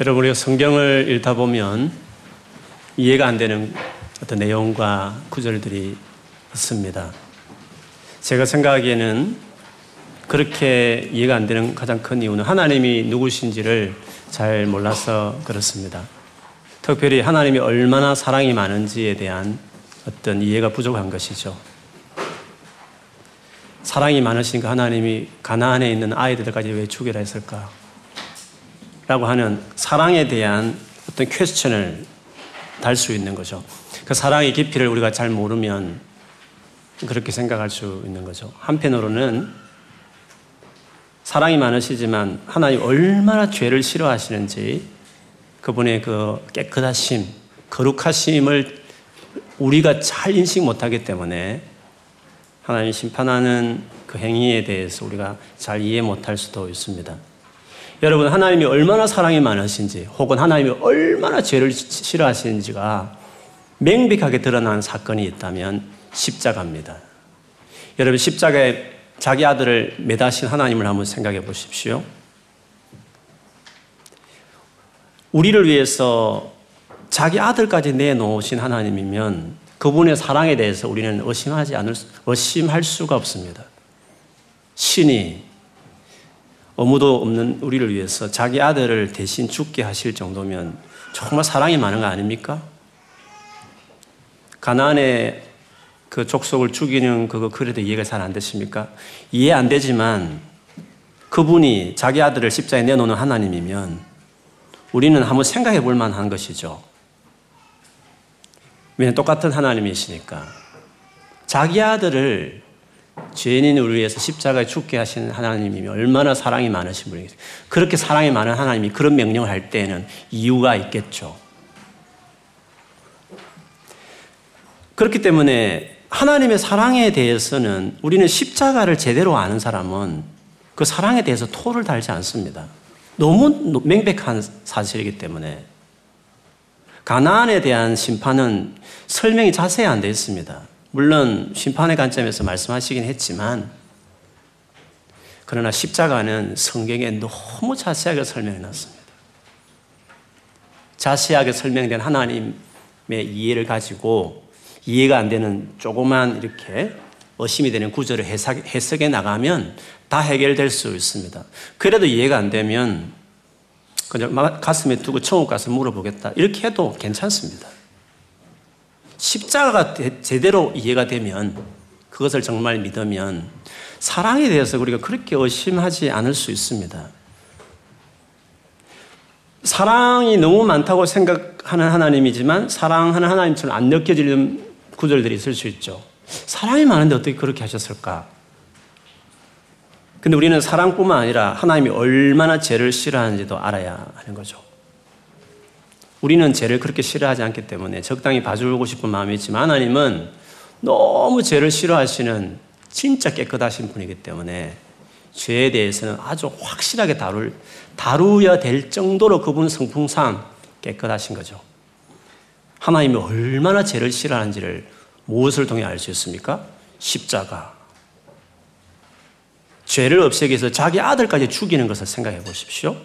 여러분, 우리가 성경을 읽다 보면 이해가 안 되는 어떤 내용과 구절들이 있습니다. 제가 생각하기에는 그렇게 이해가 안 되는 가장 큰 이유는 하나님이 누구신지를 잘 몰라서 그렇습니다. 특별히 하나님이 얼마나 사랑이 많은지에 대한 어떤 이해가 부족한 것이죠. 사랑이 많으시니까 하나님이 가나안에 있는 아이들까지 왜 죽이라 했을까? 라고 하는 사랑에 대한 어떤 퀘스천을 달 수 있는 거죠. 그 사랑의 깊이를 우리가 잘 모르면 그렇게 생각할 수 있는 거죠. 한편으로는 사랑이 많으시지만 하나님 얼마나 죄를 싫어하시는지 그분의 그 깨끗하심, 거룩하심을 우리가 잘 인식 못하기 때문에 하나님 심판하는 그 행위에 대해서 우리가 잘 이해 못할 수도 있습니다. 여러분, 하나님이 얼마나 사랑이 많으신지, 혹은 하나님이 얼마나 죄를 싫어하시는지가 명백하게 드러난 사건이 있다면 십자가입니다. 여러분, 십자가에 자기 아들을 매다신 하나님을 한번 생각해 보십시오. 우리를 위해서 자기 아들까지 내놓으신 하나님이면 그분의 사랑에 대해서 우리는 의심하지 않을, 의심할 수가 없습니다. 신이 아무도 없는 우리를 위해서 자기 아들을 대신 죽게 하실 정도면 정말 사랑이 많은 거 아닙니까? 가나안의 그 족속을 죽이는 그거 그래도 이해가 잘 안 되십니까? 이해 안 되지만 그분이 자기 아들을 십자에 내놓는 하나님이면 우리는 한번 생각해 볼 만한 것이죠. 왜냐하면 똑같은 하나님이시니까. 자기 아들을 죄인을 위해서 십자가에 죽게 하시는 하나님이면 얼마나 사랑이 많으신 분이겠어요. 그렇게 사랑이 많은 하나님이 그런 명령을 할 때에는 이유가 있겠죠. 그렇기 때문에 하나님의 사랑에 대해서는 우리는 십자가를 제대로 아는 사람은 그 사랑에 대해서 토를 달지 않습니다. 너무 명백한 사실이기 때문에 가나안에 대한 심판은 설명이 자세히 안 되어 있습니다. 물론 심판의 관점에서 말씀하시긴 했지만 그러나 십자가는 성경에 너무 자세하게 설명해 놨습니다. 자세하게 설명된 하나님의 이해를 가지고 이해가 안 되는 조그만 이렇게 의심이 되는 구절을 해석, 해석해 나가면 다 해결될 수 있습니다. 그래도 이해가 안 되면 그냥 가슴에 두고 천국 가서 물어보겠다. 이렇게 해도 괜찮습니다. 십자가가 제대로 이해가 되면 그것을 정말 믿으면 사랑에 대해서 우리가 그렇게 의심하지 않을 수 있습니다. 사랑이 너무 많다고 생각하는 하나님이지만 사랑하는 하나님처럼 안 느껴지는 구절들이 있을 수 있죠. 사랑이 많은데 어떻게 그렇게 하셨을까? 근데 우리는 사랑뿐만 아니라 하나님이 얼마나 죄를 싫어하는지도 알아야 하는 거죠. 우리는 죄를 그렇게 싫어하지 않기 때문에 적당히 봐주고 싶은 마음이 있지만 하나님은 너무 죄를 싫어하시는 진짜 깨끗하신 분이기 때문에 죄에 대해서는 아주 확실하게 다룰, 다루어야 될 정도로 그분 성품상 깨끗하신 거죠. 하나님이 얼마나 죄를 싫어하는지를 무엇을 통해 알 수 있습니까? 십자가. 죄를 없애기 위해서 자기 아들까지 죽이는 것을 생각해 보십시오.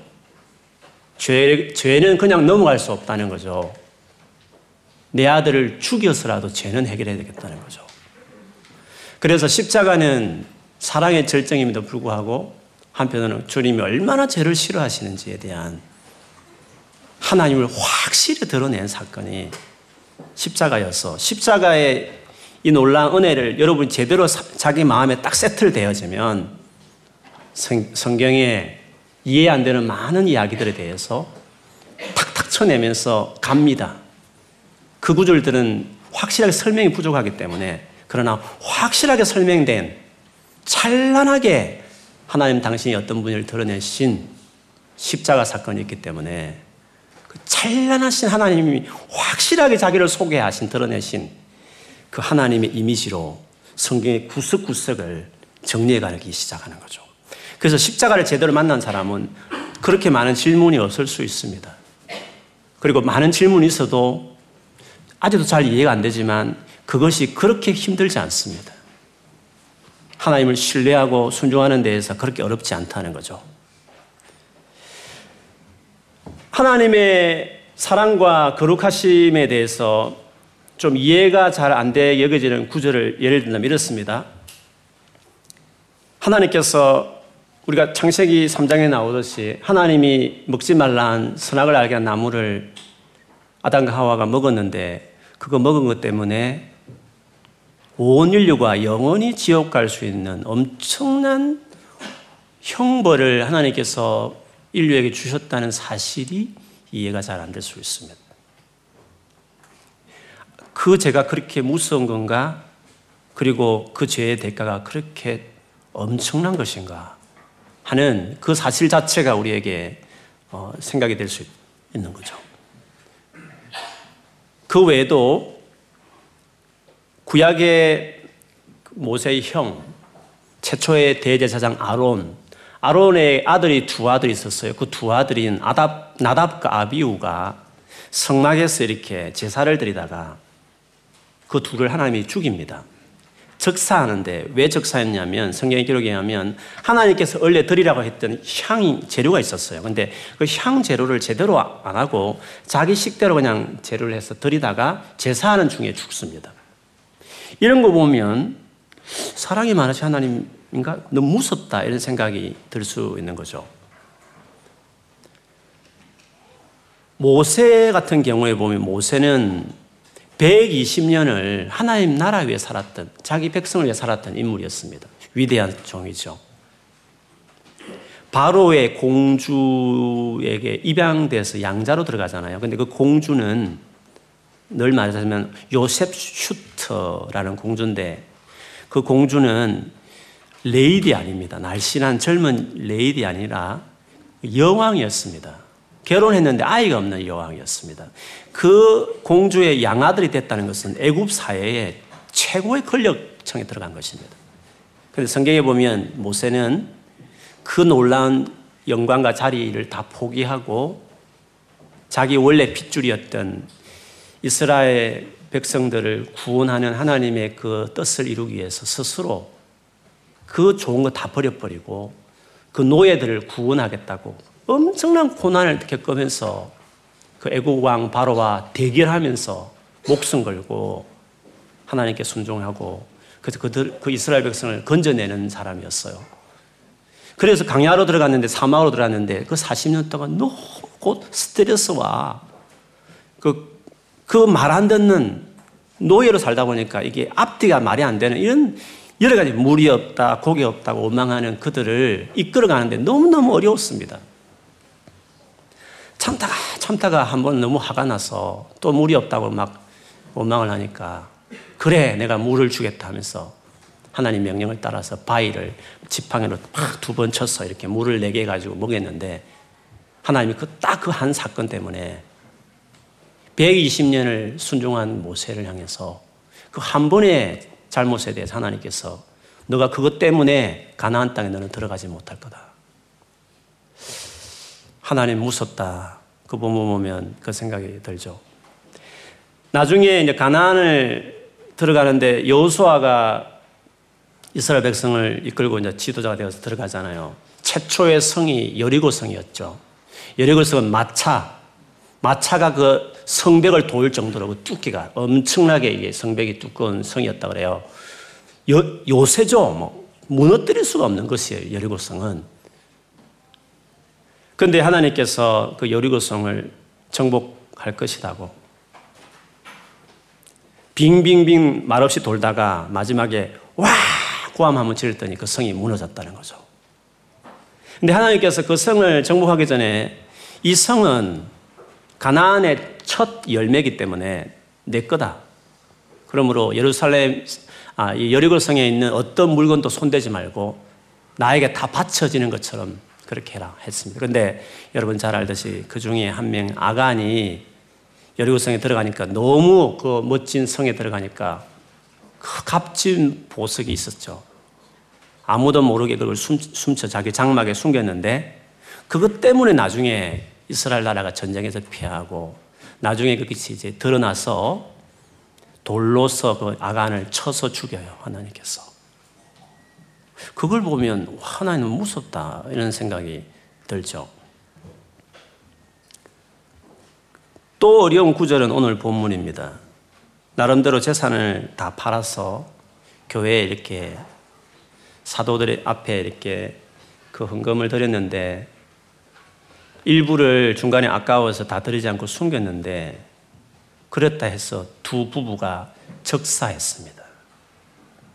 죄, 죄는 그냥 넘어갈 수 없다는 거죠. 내 아들을 죽여서라도 죄는 해결해야 되겠다는 거죠. 그래서 십자가는 사랑의 절정임에도 불구하고 한편으로는 주님이 얼마나 죄를 싫어하시는지에 대한 하나님을 확실히 드러낸 사건이 십자가여서 십자가의 이 놀라운 은혜를 여러분 제대로 자기 마음에 딱 세틀 되어지면 성, 경에 이해 안 되는 많은 이야기들에 대해서 탁탁 쳐내면서 갑니다. 그 구절들은 확실하게 설명이 부족하기 때문에 그러나 확실하게 설명된 찬란하게 하나님 당신이 어떤 분을 드러내신 십자가 사건이 있기 때문에 그 찬란하신 하나님이 확실하게 자기를 소개하신 드러내신 그 하나님의 이미지로 성경의 구석구석을 정리해 가기 시작하는 거죠. 그래서 십자가를 제대로 만난 사람은 그렇게 많은 질문이 없을 수 있습니다. 그리고 많은 질문이 있어도 아직도 잘 이해가 안 되지만 그것이 그렇게 힘들지 않습니다. 하나님을 신뢰하고 순종하는 데에서 그렇게 어렵지 않다는 거죠. 하나님의 사랑과 거룩하심에 대해서 좀 이해가 잘 안 돼 여겨지는 구절을 예를 들면 이렇습니다. 하나님께서 우리가 창세기 3장에 나오듯이 하나님이 먹지 말란 선악을 알게 한 나무를 아담과 하와가 먹었는데 그거 먹은 것 때문에 온 인류가 영원히 지옥 갈 수 있는 엄청난 형벌을 하나님께서 인류에게 주셨다는 사실이 이해가 잘 안 될 수 있습니다. 그 죄가 그렇게 무서운 건가? 그리고 그 죄의 대가가 그렇게 엄청난 것인가? 하는 그 사실 자체가 우리에게 어, 생각이 될 수 있는 거죠. 그 외에도 구약의 모세의 형, 최초의 대제사장 아론, 아론의 아들이 두 아들이 있었어요. 그 두 아들인 아답, 나답과 아비우가 성막에서 이렇게 제사를 드리다가 그 둘을 하나님이 죽입니다. 적사하는데 왜 적사했냐면 성경의 기록에 의하면 하나님께서 원래 드리라고 했던 향 재료가 있었어요. 근데 그 향 재료를 제대로 안 하고 자기 식대로 그냥 재료를 해서 드리다가 제사하는 중에 죽습니다. 이런 거 보면 사랑이 많으신 하나님인가? 너무 무섭다 이런 생각이 들 수 있는 거죠. 모세 같은 경우에 보면 모세는 120년을 하나님 나라 위해 살았던, 자기 백성을 위해 살았던 인물이었습니다. 위대한 종이죠. 바로의 공주에게 입양돼서 양자로 들어가잖아요. 근데 그 공주는 늘 말하자면 하셉수트라는 공주인데 그 공주는 레이디 아닙니다. 날씬한 젊은 레이디 아니라 여왕이었습니다. 결혼했는데 아이가 없는 여왕이었습니다. 그 공주의 양아들이 됐다는 것은 애굽 사회의 최고의 권력층에 들어간 것입니다. 그런데 성경에 보면 모세는 그 놀라운 영광과 자리를 다 포기하고 자기 원래 핏줄이었던 이스라엘 백성들을 구원하는 하나님의 그 뜻을 이루기 위해서 스스로 그 좋은 거 다 버려버리고 그 노예들을 구원하겠다고 엄청난 고난을 겪으면서 그 애국 왕 바로와 대결하면서 목숨 걸고 하나님께 순종하고 그래서 그들 그 이스라엘 백성을 건져내는 사람이었어요. 그래서 강야로 들어갔는데 사막으로 들어갔는데 그 40년 동안 너무 곧 스트레스와 그 그 말 안 듣는 노예로 살다 보니까 이게 앞뒤가 말이 안 되는 이런 여러 가지 물이 없다, 고기 없다고 원망하는 그들을 이끌어가는데 너무너무 어려웠습니다. 참다가 참다가 한 번 너무 화가 나서 또 물이 없다고 막 원망을 하니까 그래 내가 물을 주겠다 하면서 하나님 명령을 따라서 바위를 지팡이로 팍 두 번 쳐서 이렇게 물을 내게 해가지고 먹였는데 하나님이 그 딱 그 한 사건 때문에 120년을 순종한 모세를 향해서 그 한 번의 잘못에 대해서 하나님께서 너가 그것 때문에 가나안 땅에 너는 들어가지 못할 거다. 하나님 무섭다. 그 부분 보면 그 생각이 들죠. 나중에 이제 가나안을 들어가는데 여호수아가 이스라엘 백성을 이끌고 이제 지도자가 되어서 들어가잖아요. 최초의 성이 여리고 성이었죠. 여리고 성은 마차, 마차가 그 성벽을 도울 정도로 그 두께가 엄청나게 이게 성벽이 두꺼운 성이었다 그래요. 요, 요새죠. 뭐 무너뜨릴 수가 없는 것이에요. 여리고 성은. 그런데 하나님께서 그 여리고성을 정복할 것이라고 빙빙빙 말없이 돌다가 마지막에 와 구함 한번 지르더니 그 성이 무너졌다는 거죠. 근데 하나님께서 그 성을 정복하기 전에 이 성은 가나안의 첫 열매이기 때문에 내 거다. 그러므로 예루살렘 아, 이 여리고 성에 있는 어떤 물건도 손대지 말고 나에게 다 바쳐지는 것처럼 그렇게 해라 했습니다. 그런데 여러분 잘 알듯이 그 중에 한 명 아간이 여리고성에 들어가니까 너무 그 멋진 성에 들어가니까 그 값진 보석이 있었죠. 아무도 모르게 그걸 숨, 숨쳐 자기 장막에 숨겼는데 그것 때문에 나중에 이스라엘 나라가 전쟁에서 피하고 나중에 그것이 이제 드러나서 돌로서 그 아간을 쳐서 죽여요 하나님께서. 그걸 보면 하나님은 무섭다 이런 생각이 들죠. 또 어려운 구절은 오늘 본문입니다. 나름대로 재산을 다 팔아서 교회에 이렇게 사도들 앞에 이렇게 그 헌금을 드렸는데 일부를 중간에 아까워서 다 드리지 않고 숨겼는데 그랬다 해서 두 부부가 적사했습니다.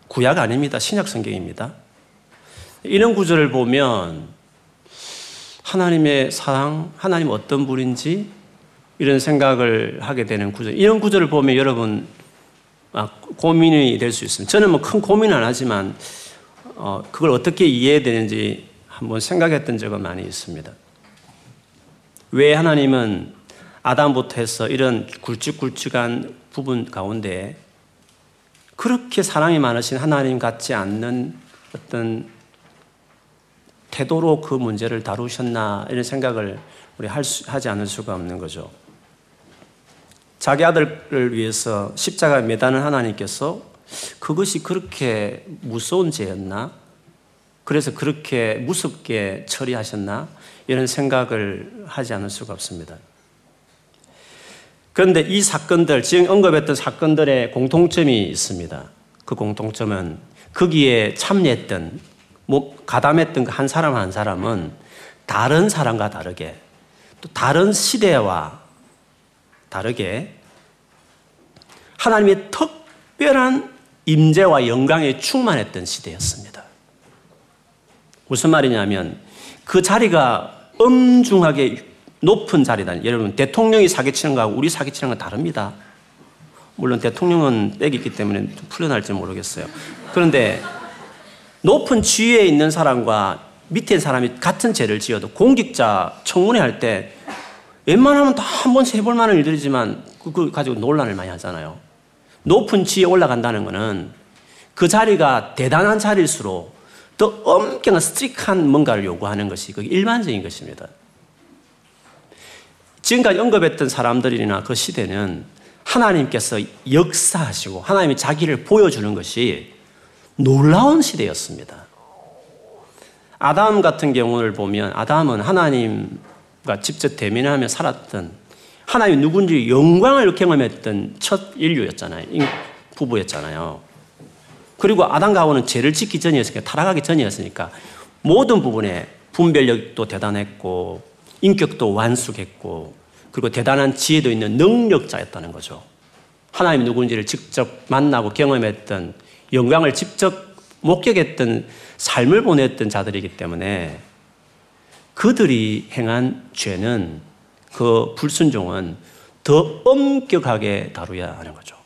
구약 아닙니다. 신약 성경입니다. 이런 구절을 보면 하나님의 사랑, 하나님 어떤 분인지 이런 생각을 하게 되는 구절. 이런 구절을 보면 여러분 아, 고민이 될 수 있습니다. 저는 뭐 큰 고민 안 하지만 어, 그걸 어떻게 이해해야 되는지 한번 생각했던 적은 많이 있습니다. 왜 하나님은 아담부터 해서 이런 굵직굵직한 부분 가운데 그렇게 사랑이 많으신 하나님 같지 않는 어떤 태도로 그 문제를 다루셨나 이런 생각을 우리 할 수, 하지 않을 수가 없는 거죠. 자기 아들을 위해서 십자가에 매다는 하나님께서 그것이 그렇게 무서운 죄였나? 그래서 그렇게 무섭게 처리하셨나? 이런 생각을 하지 않을 수가 없습니다. 그런데 이 사건들, 지금 언급했던 사건들의 공통점이 있습니다. 그 공통점은 거기에 참여했던, 뭐 가담했던 그 한 사람 한 사람은 다른 사람과 다르게 또 다른 시대와 다르게 하나님의 특별한 임재와 영광에 충만했던 시대였습니다. 무슨 말이냐면 그 자리가 엄중하게 높은 자리다. 여러분 대통령이 사기치는 거하고 우리 사기치는 건 다릅니다. 물론 대통령은 빽이 있기 때문에 풀려날지 모르겠어요. 그런데 높은 지위에 있는 사람과 밑에 사람이 같은 죄를 지어도 공직자 청문회 할 때 웬만하면 다 한 번씩 해볼 만한 일들이지만 그걸 가지고 논란을 많이 하잖아요. 높은 지위에 올라간다는 것은 그 자리가 대단한 자리일수록 더 엄격한 스트릭한 뭔가를 요구하는 것이 그게 일반적인 것입니다. 지금까지 언급했던 사람들이나 그 시대는 하나님께서 역사하시고 하나님이 자기를 보여주는 것이 놀라운 시대였습니다. 아담 같은 경우를 보면 아담은 하나님과 직접 대면하며 살았던 하나님 누군지 영광을 경험했던 첫 인류였잖아요. 부부였잖아요. 그리고 아담과 하와는 죄를 짓기 전이었으니까 타락하기 전이었으니까 모든 부분에 분별력도 대단했고 인격도 완숙했고 그리고 대단한 지혜도 있는 능력자였다는 거죠. 하나님 누군지를 직접 만나고 경험했던 영광을 직접 목격했던 삶을 보냈던 자들이기 때문에 그들이 행한 죄는 그 불순종은 더 엄격하게 다루어야 하는 거죠.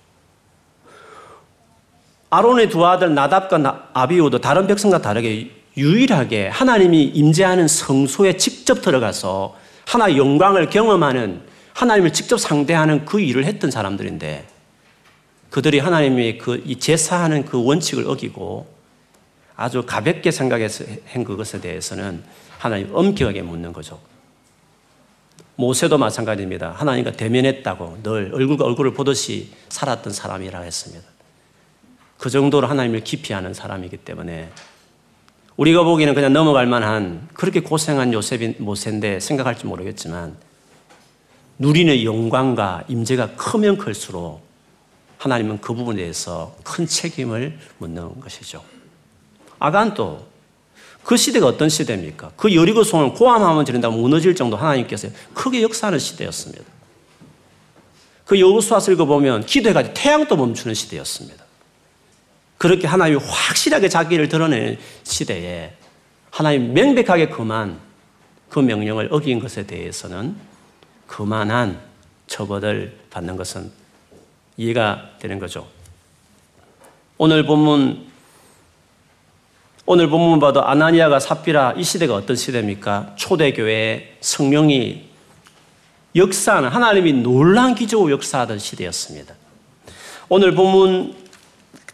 아론의 두 아들 나답과 아비오도 다른 백성과 다르게 유일하게 하나님이 임재하는 성소에 직접 들어가서 하나의 영광을 경험하는 하나님을 직접 상대하는 그 일을 했던 사람들인데 그들이 하나님의 그 제사하는 그 원칙을 어기고 아주 가볍게 생각해서 한 그것에 대해서는 하나님 엄격하게 묻는 거죠. 모세도 마찬가지입니다. 하나님과 대면했다고 늘 얼굴과 얼굴을 보듯이 살았던 사람이라 했습니다. 그 정도로 하나님을 아는 사람이기 때문에 우리가 보기에는 그냥 넘어갈 만한 그렇게 고생한 요셉인 모세인데 생각할지 모르겠지만 누리는 영광과 임재가 크면 클수록 하나님은 그 부분에 대해서 큰 책임을 묻는 것이죠. 아간도 그 시대가 어떤 시대입니까? 그 여리고 성을 고함하면 지른다고 무너질 정도 하나님께서 크게 역사하는 시대였습니다. 그 여호수아서 읽어보면 기도해가지고 태양도 멈추는 시대였습니다. 그렇게 하나님이 확실하게 자기를 드러내는 시대에 하나님 명백하게 그만 그 명령을 어긴 것에 대해서는 그만한 처벌을 받는 것은 이해가 되는 거죠. 오늘 본문 오늘 본문 봐도 아나니아가 삽비라 이 시대가 어떤 시대입니까? 초대교회 성령이 역사하는 하나님이 놀란 기적 역사하던 시대였습니다. 오늘 본문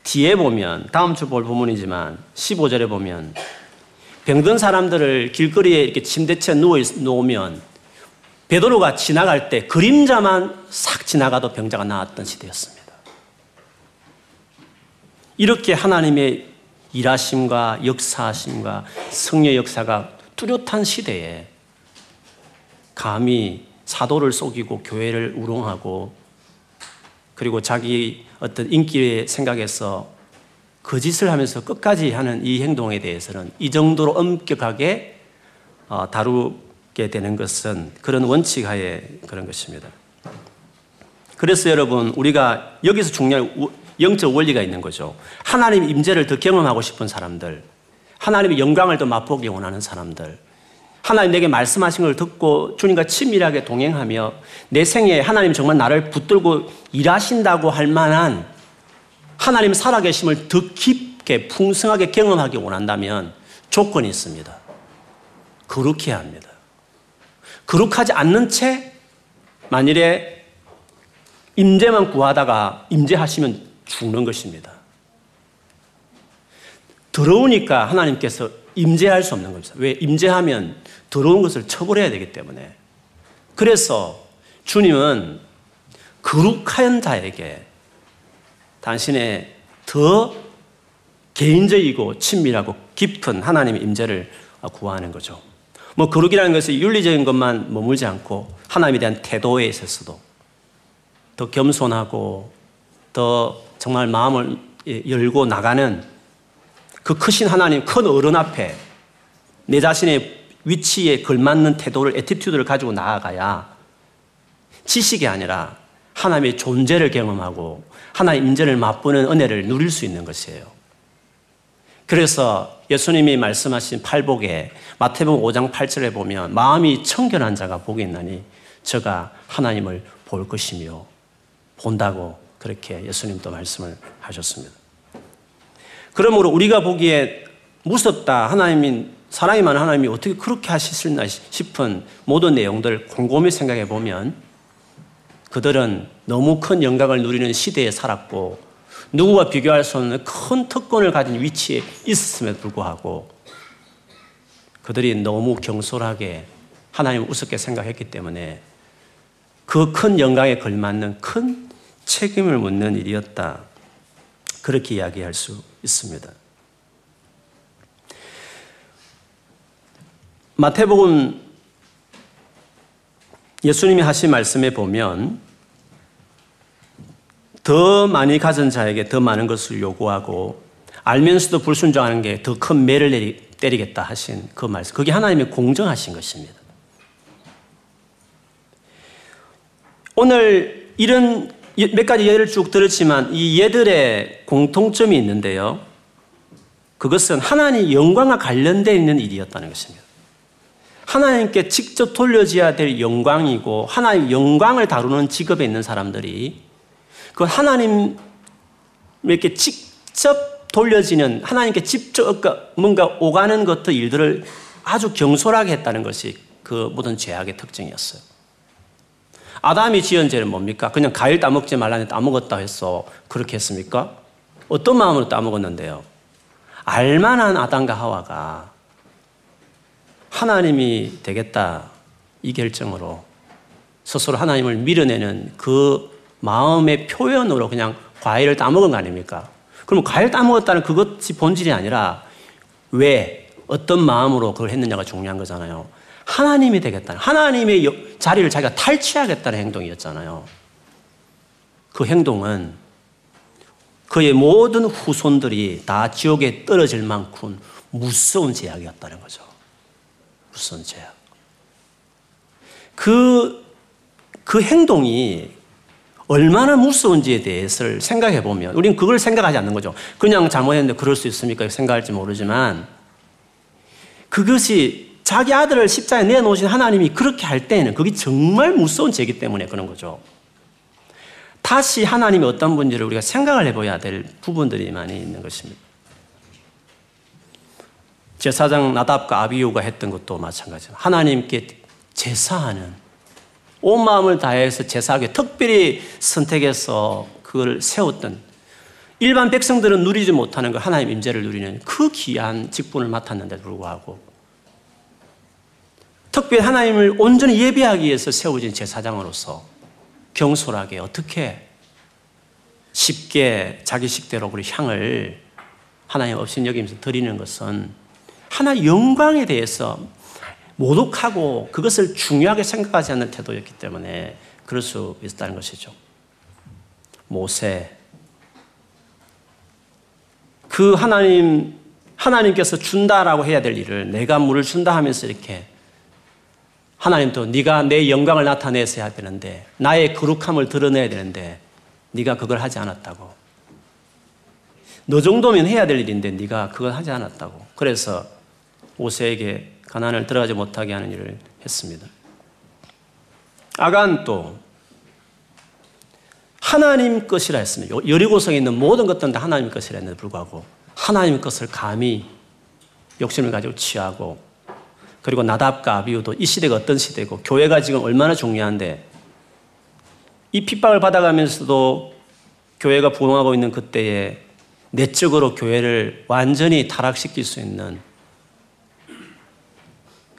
뒤에 보면 다음 주 볼 본문이지만 15절에 보면 병든 사람들을 길거리에 이렇게 침대채 누워 놓으면 베드로가 지나갈 때 그림자만 싹 지나가도 병자가 나왔던 시대였습니다. 이렇게 하나님의 일하심과 역사하심과 성령 역사가 뚜렷한 시대에 감히 사도를 속이고 교회를 우롱하고 그리고 자기 어떤 인기의 생각에서 거짓을 하면서 끝까지 하는 이 행동에 대해서는 이 정도로 엄격하게 어, 다루 게 되는 것은 그런 원칙 하에 그런 것입니다. 그래서 여러분 우리가 여기서 중요한 영적 원리가 있는 거죠. 하나님 임재를 더 경험하고 싶은 사람들, 하나님의 영광을 더 맛보기 원하는 사람들, 하나님 내게 말씀하신 걸 듣고 주님과 친밀하게 동행하며 내 생에 하나님 정말 나를 붙들고 일하신다고 할 만한 하나님 살아계심을 더 깊게 풍성하게 경험하기 원한다면 조건이 있습니다. 거룩해야 합니다. 거룩하지 않는 채 만일에 임재만 구하다가 임재하시면 죽는 것입니다. 더러우니까 하나님께서 임재할 수 없는 겁니다. 왜? 임재하면 더러운 것을 처벌해야 되기 때문에. 그래서 주님은 거룩한 자에게 당신의 더 개인적이고 친밀하고 깊은 하나님의 임재를 구하는 거죠. 뭐 거룩이라는 것이 윤리적인 것만 머물지 않고 하나님에 대한 태도에 있어서도 더 겸손하고 더 정말 마음을 열고 나가는 그 크신 하나님, 큰 어른 앞에 내 자신의 위치에 걸맞는 태도를, attitude를 가지고 나아가야 지식이 아니라 하나님의 존재를 경험하고 하나님의 임재를 맛보는 은혜를 누릴 수 있는 것이에요. 그래서 예수님이 말씀하신 팔복에 마태복음 5장 8절에 보면 마음이 청결한 자가 복이 있나니 저가 하나님을 볼 것이며 본다고 그렇게 예수님도 말씀을 하셨습니다. 그러므로 우리가 보기에 무섭다 하나님이 사랑이 많은 하나님이 어떻게 그렇게 하셨나 싶은 모든 내용들 곰곰이 생각해 보면 그들은 너무 큰 영광을 누리는 시대에 살았고 누구와 비교할 수 없는 큰 특권을 가진 위치에 있었음에도 불구하고 그들이 너무 경솔하게 하나님을 우습게 생각했기 때문에 그 큰 영광에 걸맞는 큰 책임을 묻는 일이었다. 그렇게 이야기할 수 있습니다. 마태복음 예수님이 하신 말씀에 보면 더 많이 가진 자에게 더 많은 것을 요구하고 알면서도 불순종하는 게 더 큰 매를 내리, 때리겠다 하신 그 말씀. 그게 하나님의 공정하신 것입니다. 오늘 이런 몇 가지 예를 쭉 들었지만 이 예들의 공통점이 있는데요. 그것은 하나님 영광과 관련되어 있는 일이었다는 것입니다. 하나님께 직접 돌려져야 될 영광이고 하나님 영광을 다루는 직업에 있는 사람들이 그 하나님에게 직접 돌려지는 하나님께 직접 뭔가 오가는 것들 일들을 아주 경솔하게 했다는 것이 그 모든 죄악의 특징이었어요. 아담이 지은 죄는 뭡니까? 그냥 과일 따먹지 말라는 따먹었다 했어. 그렇게 했습니까? 어떤 마음으로 따먹었는데요? 알만한 아담과 하와가 하나님이 되겠다 이 결정으로 스스로 하나님을 밀어내는 그 마음의 표현으로 그냥 과일을 따먹은 거 아닙니까? 그럼 과일 따먹었다는 그것이 본질이 아니라 왜 어떤 마음으로 그걸 했느냐가 중요한 거잖아요. 하나님이 되겠다는 하나님의 자리를 자기가 탈취하겠다는 행동이었잖아요. 그 행동은 그의 모든 후손들이 다 지옥에 떨어질 만큼 무서운 제약이었다는 거죠. 무서운 제약. 그, 그 행동이 얼마나 무서운지에 대해서 생각해 보면, 우리는 그걸 생각하지 않는 거죠. 그냥 잘못했는데 그럴 수 있습니까? 생각할지 모르지만, 그것이 자기 아들을 십자에 내놓으신 하나님이 그렇게 할 때는 그게 정말 무서운 죄이기 때문에 그런 거죠. 다시 하나님이 어떤 분인지를 우리가 생각을 해봐야 될 부분들이 많이 있는 것입니다. 제사장 나답과 아비우가 했던 것도 마찬가지입니다. 하나님께 제사하는 온 마음을 다해서 제사하게 특별히 선택해서 그걸 세웠던 일반 백성들은 누리지 못하는 그 하나님 임재를 누리는 그 귀한 직분을 맡았는데도 불구하고 특별히 하나님을 온전히 예배하기 위해서 세워진 제사장으로서 경솔하게 어떻게 쉽게 자기 식대로 우리 향을 하나님 없인 여기면서 드리는 것은 하나 영광에 대해서 모독하고 그것을 중요하게 생각하지 않는 태도였기 때문에 그럴 수 있다는 것이죠. 모세. 그 하나님, 하나님께서 준다라고 해야 될 일을 내가 물을 준다 하면서 이렇게 하나님도 네가 내 영광을 나타내서 해야 되는데 나의 거룩함을 드러내야 되는데 네가 그걸 하지 않았다고. 너 정도면 해야 될 일인데 네가 그걸 하지 않았다고. 그래서 모세에게 가난을 들어가지 못하게 하는 일을 했습니다. 아간 또 하나님 것이라 했습니다. 여리고성에 있는 모든 것들은 다 하나님 것이라 했는데 불구하고 하나님 것을 감히 욕심을 가지고 취하고 그리고 나답과 아비우도 이 시대가 어떤 시대고 교회가 지금 얼마나 중요한데 이 핍박을 받아가면서도 교회가 부흥하고 있는 그때에 내적으로 교회를 완전히 타락시킬 수 있는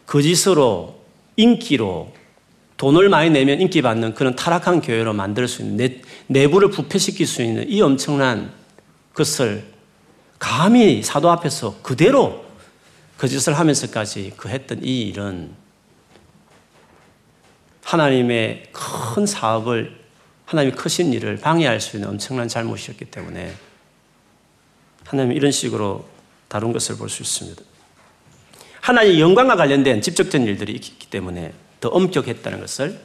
거짓으로 인기로 돈을 많이 내면 인기 받는 그런 타락한 교회로 만들 수 있는 내, 내부를 부패시킬 수 있는 이 엄청난 것을 감히 사도 앞에서 그대로 거짓을 하면서까지 그 했던 이 일은 하나님의 큰 사업을 하나님의 크신 일을 방해할 수 있는 엄청난 잘못이었기 때문에 하나님 이런 식으로 다룬 것을 볼 수 있습니다. 하나님의 영광과 관련된 직접적인 일들이 있기 때문에 더 엄격했다는 것을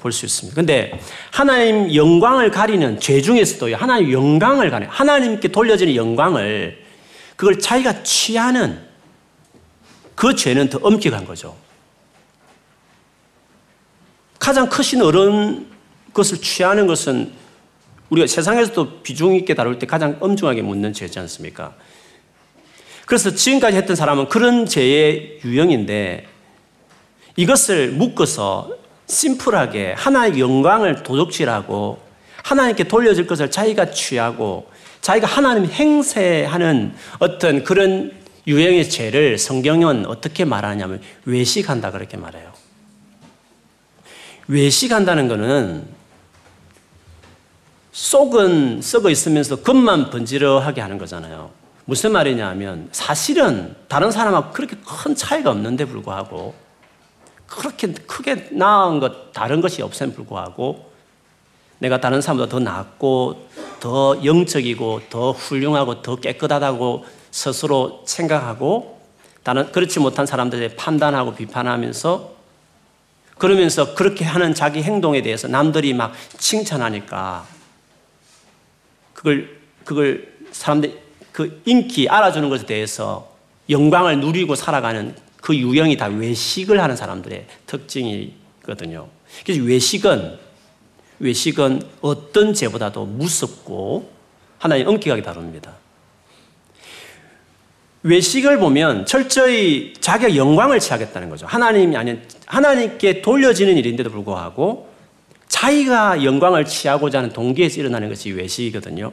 볼 수 있습니다. 근데 하나님 영광을 가리는 죄 중에서도 하나님 영광을 가리는 하나님께 돌려지는 영광을 그걸 자기가 취하는 그 죄는 더 엄격한 거죠. 가장 크신 어른 것을 취하는 것은 우리가 세상에서도 비중 있게 다룰 때 가장 엄중하게 묻는 죄지 않습니까? 그래서 지금까지 했던 사람은 그런 죄의 유형인데 이것을 묶어서 심플하게 하나의 영광을 도둑질하고 하나님께 돌려줄 것을 자기가 취하고 자기가 하나님 행세하는 어떤 그런 유형의 죄를 성경은 어떻게 말하냐면 외식한다 그렇게 말해요. 외식한다는 것은 속은 썩어 있으면서 겉만 번지르하게 하는 거잖아요. 무슨 말이냐 하면 사실은 다른 사람하고 그렇게 큰 차이가 없는데 불구하고 그렇게 크게 나은 것, 다른 것이 없음에 불구하고 내가 다른 사람보다 더 낫고 더 영적이고 더 훌륭하고 더 깨끗하다고 스스로 생각하고 다른 그렇지 못한 사람들에 판단하고 비판하면서 그러면서 그렇게 하는 자기 행동에 대해서 남들이 막 칭찬하니까 그걸 그걸 사람들 그 인기 알아주는 것에 대해서 영광을 누리고 살아가는 그 유형이 다 외식을 하는 사람들의 특징이거든요. 그래서 외식은 외식은 어떤 죄보다도 무섭고 하나님 엄격하게 다룹니다. 외식을 보면 철저히 자기가 영광을 취하겠다는 거죠. 하나님이 아닌 하나님께 돌려지는 일인데도 불구하고 자기가 영광을 취하고자 하는 동기에서 일어나는 것이 외식이거든요.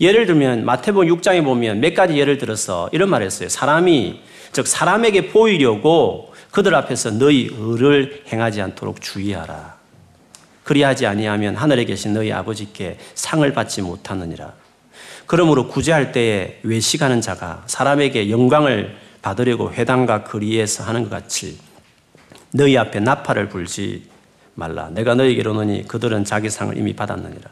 예를 들면 마태복음 6장에 보면 몇 가지 예를 들어서 이런 말을 했어요. 사람이 즉 사람에게 보이려고 그들 앞에서 너희 의를 행하지 않도록 주의하라. 그리하지 아니하면 하늘에 계신 너희 아버지께 상을 받지 못하느니라. 그러므로 구제할 때에 외식하는 자가 사람에게 영광을 받으려고 회당과 거리에서 하는 것 같이 너희 앞에 나팔을 불지 말라. 내가 너희에게로 노니 그들은 자기 상을 이미 받았느니라.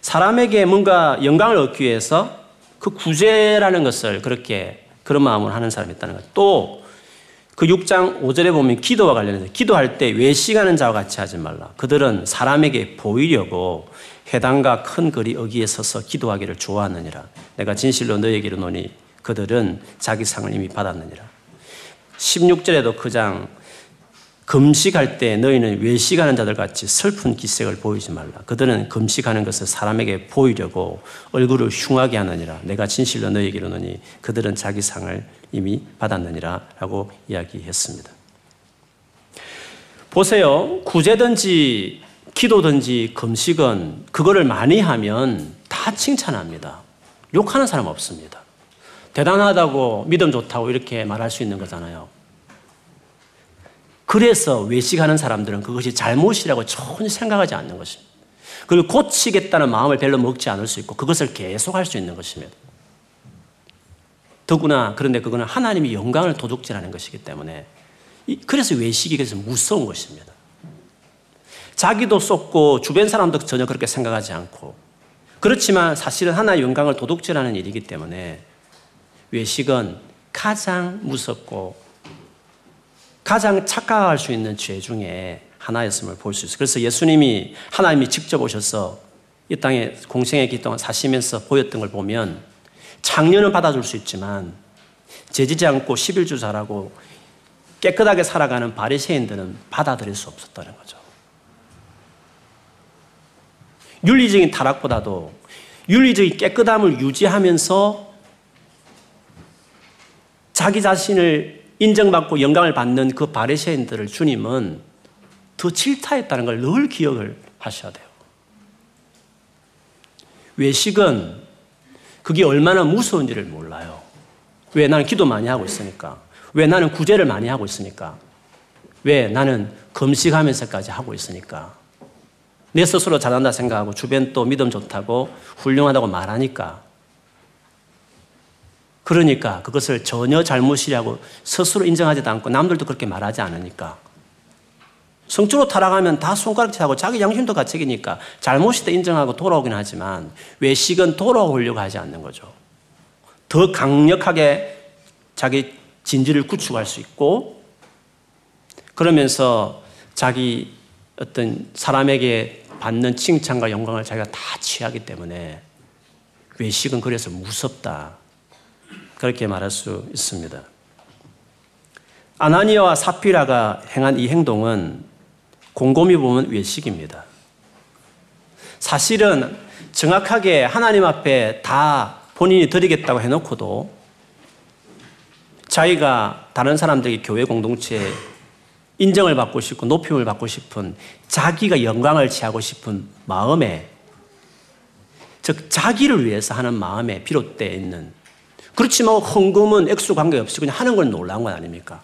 사람에게 뭔가 영광을 얻기 위해서 그 구제라는 것을 그렇게 그런 마음으로 하는 사람이 있다는 것. 또그 6장 5절에 보면 기도와 관련해서 기도할 때 외식하는 자와 같이 하지 말라. 그들은 사람에게 보이려고 회당과 큰 거리 어기에 서서 기도하기를 좋아하느니라. 내가 진실로 너에게 이르노니 그들은 자기 상을 이미 받았느니라. 16절에도 그 장 금식할 때 너희는 외식하는 자들 같이 슬픈 기색을 보이지 말라. 그들은 금식하는 것을 사람에게 보이려고 얼굴을 흉하게 하느니라. 내가 진실로 너희에게 이르노니 그들은 자기 상을 이미 받았느니라. 라고 이야기했습니다. 보세요. 구제든지 기도든지 금식은 그거를 많이 하면 다 칭찬합니다. 욕하는 사람 없습니다. 대단하다고 믿음 좋다고 이렇게 말할 수 있는 거잖아요. 그래서 외식하는 사람들은 그것이 잘못이라고 전혀 생각하지 않는 것입니다. 그리고 고치겠다는 마음을 별로 먹지 않을 수 있고 그것을 계속할 수 있는 것입니다. 더구나 그런데 그거는 하나님이 영광을 도둑질하는 것이기 때문에 그래서 외식이 그래서 무서운 것입니다. 자기도 쏟고 주변 사람도 전혀 그렇게 생각하지 않고 그렇지만 사실은 하나의 영광을 도둑질하는 일이기 때문에 외식은 가장 무섭고 가장 착각할 수 있는 죄 중에 하나였음을 볼 수 있어요. 그래서 예수님이 하나님이 직접 오셔서 이 땅에 공생의 기 동안 사시면서 보였던 걸 보면 장년은 받아줄 수 있지만 재지지 않고 11주 잘하고 깨끗하게 살아가는 바리새인들은 받아들일 수 없었다는 거죠. 윤리적인 타락보다도 윤리적인 깨끗함을 유지하면서 자기 자신을 인정받고 영광을 받는 그 바리새인들을 주님은 더 질타했다는 걸 늘 기억을 하셔야 돼요. 외식은 그게 얼마나 무서운지를 몰라요. 왜 나는 기도 많이 하고 있으니까. 왜 나는 구제를 많이 하고 있으니까. 왜 나는 금식하면서까지 하고 있으니까. 내 스스로 잘한다 생각하고 주변 또 믿음 좋다고 훌륭하다고 말하니까. 그러니까 그것을 전혀 잘못이라고 스스로 인정하지도 않고 남들도 그렇게 말하지 않으니까. 성적으로 타락하면 다 손가락질하고 자기 양심도 가책이니까 잘못이다 인정하고 돌아오긴 하지만 외식은 돌아오려고 하지 않는 거죠. 더 강력하게 자기 진지를 구축할 수 있고 그러면서 자기 어떤 사람에게 받는 칭찬과 영광을 자기가 다 취하기 때문에 외식은 그래서 무섭다. 그렇게 말할 수 있습니다. 아나니아와 사피라가 행한 이 행동은 곰곰이 보면 외식입니다. 사실은 정확하게 하나님 앞에 다 본인이 드리겠다고 해놓고도 자기가 다른 사람들에게 교회 공동체에 인정을 받고 싶고 높임을 받고 싶은 자기가 영광을 취하고 싶은 마음에 즉 자기를 위해서 하는 마음에 비롯되어 있는 그렇지만 헌금은 액수 관계없이 그냥 하는 건 놀라운 건 아닙니까?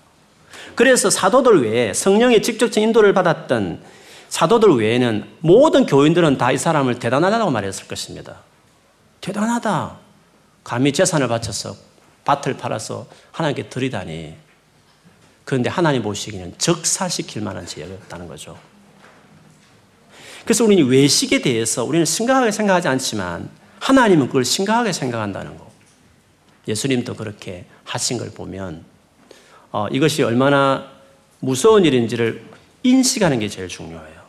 그래서 사도들 외에 성령의 직접적 인도를 받았던 사도들 외에는 모든 교인들은 다 이 사람을 대단하다고 말했을 것입니다. 대단하다. 감히 재산을 바쳐서 밭을 팔아서 하나님께 드리다니. 그런데 하나님 보시기에는 적사시킬 만한 죄였다는 거죠. 그래서 우리는 외식에 대해서 우리는 심각하게 생각하지 않지만 하나님은 그걸 심각하게 생각한다는 거. 예수님도 그렇게 하신 걸 보면 어, 이것이 얼마나 무서운 일인지를 인식하는 게 제일 중요해요.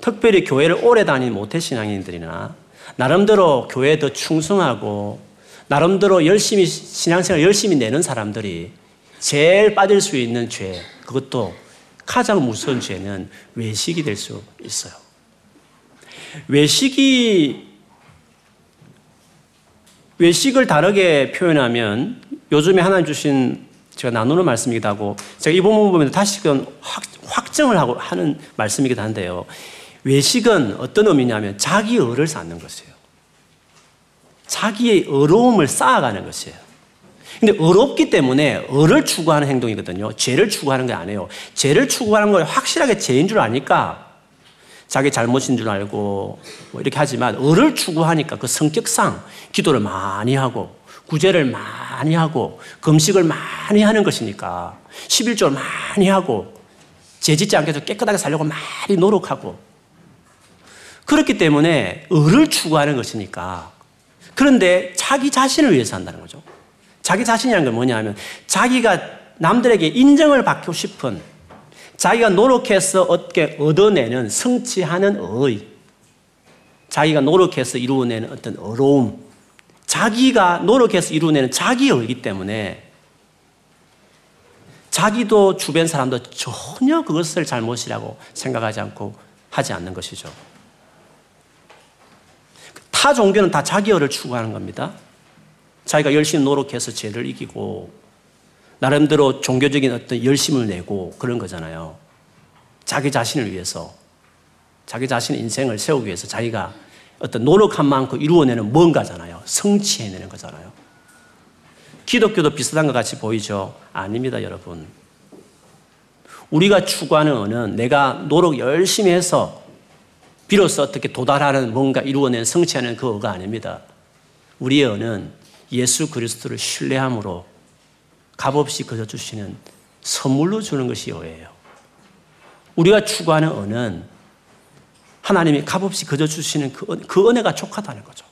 특별히 교회를 오래 다닌 모태 신앙인들이나 나름대로 교회에 더 충성하고 나름대로 열심히 신앙생활 열심히 내는 사람들이 제일 빠질 수 있는 죄, 그것도 가장 무서운 죄는 외식이 될 수 있어요. 외식이 외식을 다르게 표현하면 요즘에 하나님 주신 제가 나누는 말씀이기도 하고 제가 이 본문 보면 다시금 확정을 하고 하는 말씀이기도 한데요. 외식은 어떤 의미냐면 자기 의를 쌓는 것이에요. 자기의 어려움을 쌓아가는 것이에요. 근데 어렵기 때문에 어를 추구하는 행동이거든요. 죄를 추구하는 게 아니에요. 죄를 추구하는 걸 확실하게 죄인 줄 아니까 자기 잘못인 줄 알고 뭐 이렇게 하지만 어를 추구하니까 그 성격상 기도를 많이 하고 구제를 많이 하고 금식을 많이 하는 것이니까 11조를 많이 하고 죄짓지 않게 해서 깨끗하게 살려고 많이 노력하고 그렇기 때문에 을을 추구하는 것이니까 그런데 자기 자신을 위해서 한다는 거죠. 자기 자신이라는 건 뭐냐 하면 자기가 남들에게 인정을 받고 싶은 자기가 노력해서 얻게 얻어내는 성취하는 의 자기가 노력해서 이루어내는 어떤 어로움 자기가 노력해서 이루어내는 자기이기 때문에 자기도 주변 사람도 전혀 그것을 잘못이라고 생각하지 않고 하지 않는 것이죠. 타 종교는 다 자기어를 추구하는 겁니다. 자기가 열심히 노력해서 죄를 이기고 나름대로 종교적인 어떤 열심을 내고 그런 거잖아요. 자기 자신을 위해서 자기 자신의 인생을 세우기 위해서 자기가 어떤 노력한 만큼 이루어내는 뭔가잖아요. 성취해내는 거잖아요. 기독교도 비슷한 것 같이 보이죠? 아닙니다, 여러분. 우리가 추구하는 언은 내가 노력 열심히 해서 비로소 어떻게 도달하는 뭔가 이루어낸 성취하는 그 어가 아닙니다. 우리의 언은 예수 그리스도를 신뢰함으로 값없이 거저 주시는 선물로 주는 것이 의예요. 우리가 추구하는 은은 하나님이 값없이 거저 주시는 그, 은, 그 은혜가 족하다는 거죠.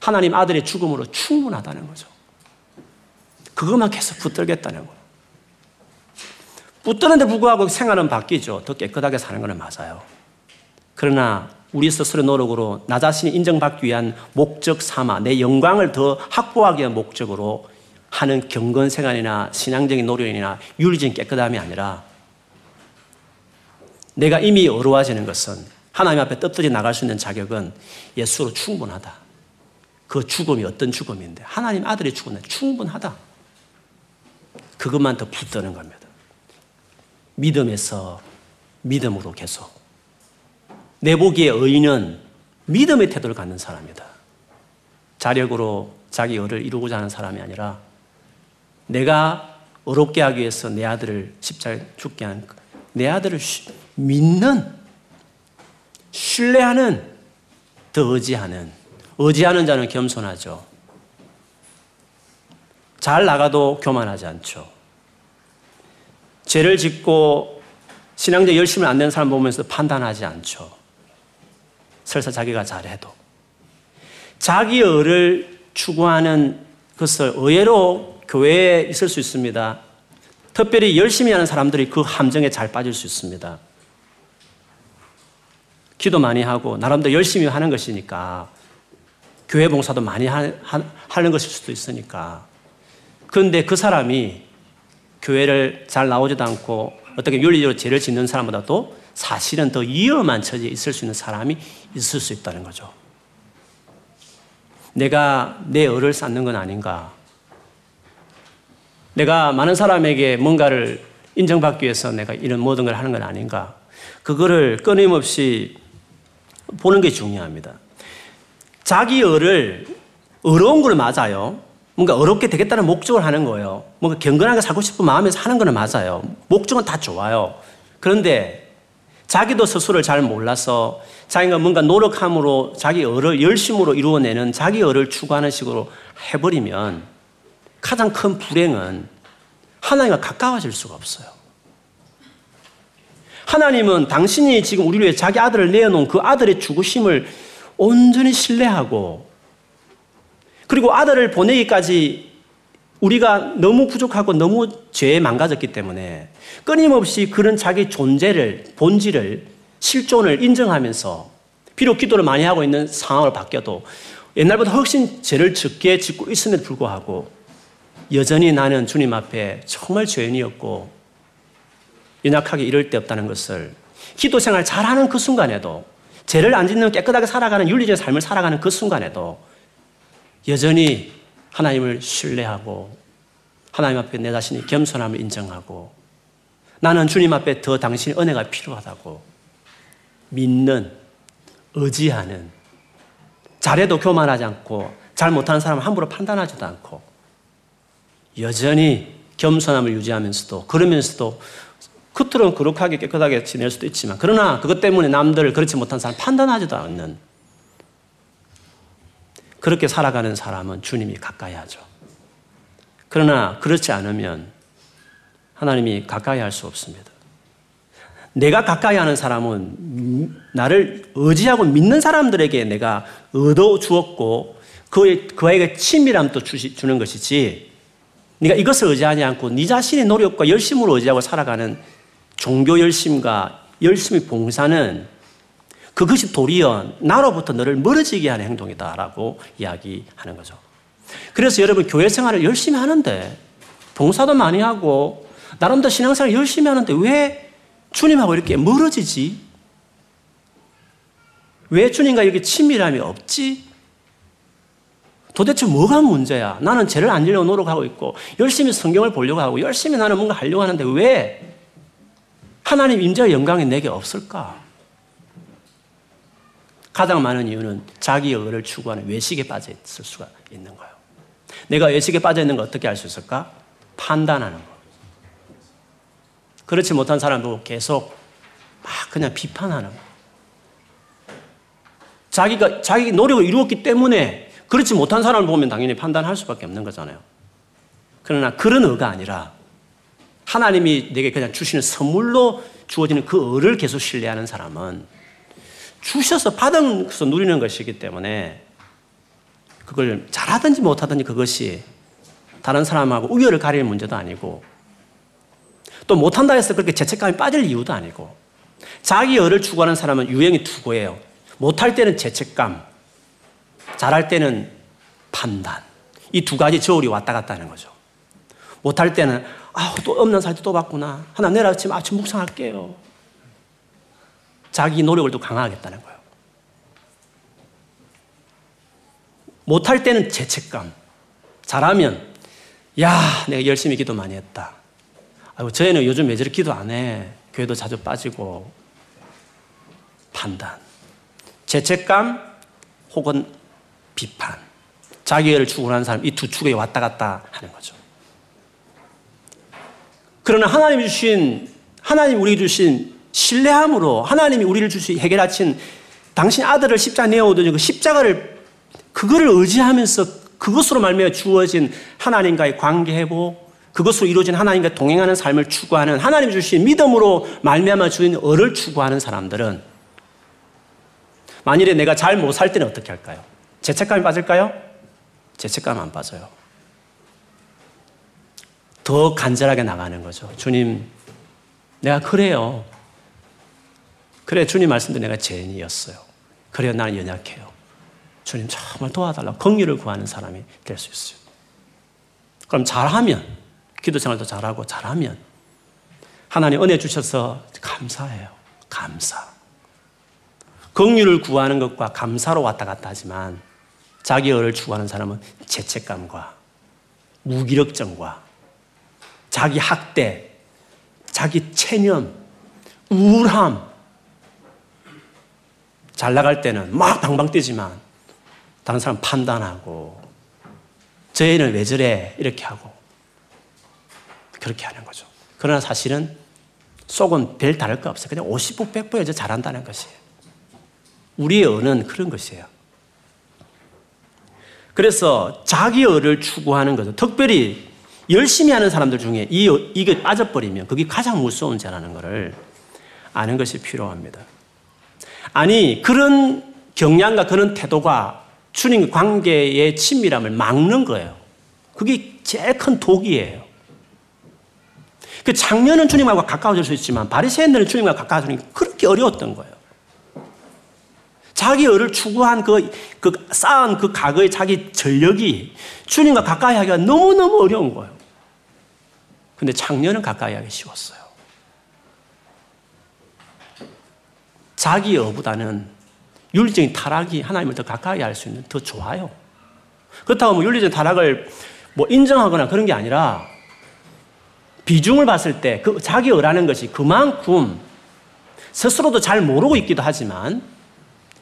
하나님 아들의 죽음으로 충분하다는 거죠. 그것만 계속 붙들겠다는 거예요. 붙드는데 불구하고 생활은 바뀌죠. 더 깨끗하게 사는 것은 맞아요. 그러나 우리 스스로 노력으로 나 자신이 인정받기 위한 목적 삼아 내 영광을 더 확보하기 위한 목적으로 하는 경건 생활이나 신앙적인 노력이나 윤리적인 깨끗함이 아니라 내가 이미 어려워지는 것은 하나님 앞에 떳떳이 나갈 수 있는 자격은 예수로 충분하다. 그 죽음이 어떤 죽음인데 하나님 아들의 죽음은 충분하다. 그것만 더 붙드는 겁니다. 믿음에서 믿음으로 계속. 내 보기에 의인은 믿음의 태도를 갖는 사람이다. 자력으로 자기 의를 이루고자 하는 사람이 아니라 내가 어렵게 하기 위해서 내 아들을 십자가에 죽게 한 내 아들을 믿는 신뢰하는 더 의지하는 의지하는 자는 겸손하죠. 잘 나가도 교만하지 않죠. 죄를 짓고 신앙적 열심을 안 내는 사람 보면서 판단하지 않죠. 설사 자기가 잘해도. 자기 의를 추구하는 것을 의외로 교회에 있을 수 있습니다. 특별히 열심히 하는 사람들이 그 함정에 잘 빠질 수 있습니다. 기도 많이 하고 나름대로 열심히 하는 것이니까 교회 봉사도 많이 하, 는 것일 수도 있으니까 그런데 그 사람이 교회를 잘 나오지도 않고 어떻게 윤리적으로 죄를 짓는 사람보다도 사실은 더 위험한 처지에 있을 수 있는 사람이 있을 수 있다는 거죠. 내가 내 을을 쌓는 건 아닌가. 내가 많은 사람에게 뭔가를 인정받기 위해서 내가 이런 모든 걸 하는 건 아닌가. 그거를 끊임없이 보는 게 중요합니다. 자기 을을 어려운 걸 맞아요. 뭔가 어렵게 되겠다는 목적을 하는 거예요. 뭔가 경건하게 살고 싶은 마음에서 하는 거는 맞아요. 목적은 다 좋아요. 그런데 자기도 스스로를 잘 몰라서 자기가 뭔가 노력함으로 자기 을을 열심으로 이루어내는 자기 을을 추구하는 식으로 해버리면 가장 큰 불행은 하나님과 가까워질 수가 없어요. 하나님은 당신이 지금 우리를 위해 자기 아들을 내어놓은 그 아들의 죽으심을 온전히 신뢰하고 그리고 아들을 보내기까지 우리가 너무 부족하고 너무 죄에 망가졌기 때문에 끊임없이 그런 자기 존재를, 본질을, 실존을 인정하면서 비록 기도를 많이 하고 있는 상황을 바뀌어도 옛날보다 훨씬 죄를 적게 짓고 있음에도 불구하고 여전히 나는 주님 앞에 정말 죄인이었고 연약하게 이럴 데 없다는 것을 기도 생활 잘하는 그 순간에도 죄를 안 짓는 깨끗하게 살아가는 윤리적 삶을 살아가는 그 순간에도 여전히 하나님을 신뢰하고 하나님 앞에 내 자신이 겸손함을 인정하고 나는 주님 앞에 더 당신의 은혜가 필요하다고 믿는 의지하는 잘해도 교만하지 않고 잘 못하는 사람을 함부로 판단하지도 않고 여전히 겸손함을 유지하면서도 그러면서도 겉으로는 거룩하게 깨끗하게 지낼 수도 있지만 그러나 그것 때문에 남들을 그렇지 못한 사람 판단하지도 않는 그렇게 살아가는 사람은 주님이 가까이 하죠. 그러나 그렇지 않으면 하나님이 가까이 할 수 없습니다. 내가 가까이 하는 사람은 나를 의지하고 믿는 사람들에게 내가 얻어 주었고 그, 그에게 친밀함도 주시, 주는 것이지 네가 이것을 의지하지 않고 네 자신의 노력과 열심으로 의지하고 살아가는 종교 열심과 열심히 봉사는 그것이 도리어 나로부터 너를 멀어지게 하는 행동이다라고 이야기하는 거죠. 그래서 여러분 교회 생활을 열심히 하는데 봉사도 많이 하고 나름대로 신앙생활 열심히 하는데 왜 주님하고 이렇게 멀어지지? 왜 주님과 이렇게 친밀함이 없지? 도대체 뭐가 문제야? 나는 죄를 안 지려고 노력하고 있고 열심히 성경을 보려고 하고 열심히 나는 뭔가 하려고 하는데 왜 하나님 임재의 영광이 내게 없을까? 가장 많은 이유는 자기 의를 추구하는 외식에 빠져 있을 수가 있는 거예요. 내가 외식에 빠져 있는 걸 어떻게 알 수 있을까? 판단하는 거. 그렇지 못한 사람도 계속 막 그냥 비판하는 거. 자기가 자기 노력을 이루었기 때문에 그렇지 못한 사람을 보면 당연히 판단할 수밖에 없는 거잖아요. 그러나 그런 의가 아니라 하나님이 내게 그냥 주시는 선물로 주어지는 그 을을 계속 신뢰하는 사람은 주셔서 받아서 누리는 것이기 때문에 그걸 잘하든지 못하든지 그것이 다른 사람하고 우열을 가릴 문제도 아니고 또 못한다 해서 그렇게 죄책감이 빠질 이유도 아니고 자기 열을 추구하는 사람은 유형이 두 개예요. 못할 때는 죄책감, 잘할 때는 판단. 이 두 가지 저울이 왔다 갔다 하는 거죠. 못할 때는 아, 또 없는 살도 또 받구나. 하나 내일 아침 묵상할게요. 자기 노력을 또 강화하겠다는 거예요. 못할 때는 죄책감. 잘하면 야, 내가 열심히 기도 많이 했다. 아이고, 저희는 요즘 왜 저렇게 기도 안 해? 교회도 자주 빠지고. 판단. 죄책감 혹은 비판. 자기를 추구하는 사람, 이 두 축에 왔다 갔다 하는 거죠. 그러나 하나님이 주신, 하나님 우리 주신 신뢰함으로 하나님이 우리를 주신 해결하신 당신 아들을 십자가 내어오더니 그 십자가를 그거를 의지하면서 그것으로 말미암아 주어진 하나님과의 관계 회복, 그것으로 이루어진 하나님과 동행하는 삶을 추구하는 하나님 주신 믿음으로 말미암아 주인 을을 추구하는 사람들은 만일에 내가 잘 못 살 때는 어떻게 할까요? 죄책감이 빠질까요? 죄책감 안 빠져요. 더 간절하게 나가는 거죠. 주님, 내가 그래요. 그래, 주님 말씀도 내가 죄인이었어요. 그래요, 나는 연약해요. 주님 정말 도와달라고 긍휼을 구하는 사람이 될 수 있어요. 그럼 잘하면 기도 생활도 잘하고 잘하면 하나님 은혜 주셔서 감사해요. 감사. 긍휼을 구하는 것과 감사로 왔다 갔다 하지만 자기 의를 추구하는 사람은 죄책감과 무기력증과 자기 학대, 자기 체념, 우울함. 잘 나갈 때는 막 방방 뛰지만 다른 사람 판단하고 저 애는 왜 저래 이렇게 하고 그렇게 하는 거죠. 그러나 사실은 속은 별 다를 거 없어요. 그냥 50보 100보 여자 잘한다는 것이에요. 우리의 언은 그런 것이에요. 그래서 자기 의를 추구하는 거죠. 특별히 열심히 하는 사람들 중에 이, 이게 빠져버리면 그게 가장 무서운 죄라는 것을 아는 것이 필요합니다. 아니, 그런 경향과 그런 태도가 주님 관계의 친밀함을 막는 거예요. 그게 제일 큰 독이에요. 그 장년은 주님하고 가까워질 수 있지만 바리새인들은 주님과 가까워지는 게 그렇게 어려웠던 거예요. 자기 의를 추구한 그, 그 쌓은 그 과거의 자기 전력이 주님과 가까이 하기가 너무너무 어려운 거예요. 근데 장년은 가까이 하기 쉬웠어요. 자기 여보다는 윤리적인 타락이 하나님을 더 가까이 할 수 있는 더 좋아요. 그렇다고 뭐 윤리적인 타락을 뭐 인정하거나 그런 게 아니라 비중을 봤을 때 그 자기 의라는 것이 그만큼 스스로도 잘 모르고 있기도 하지만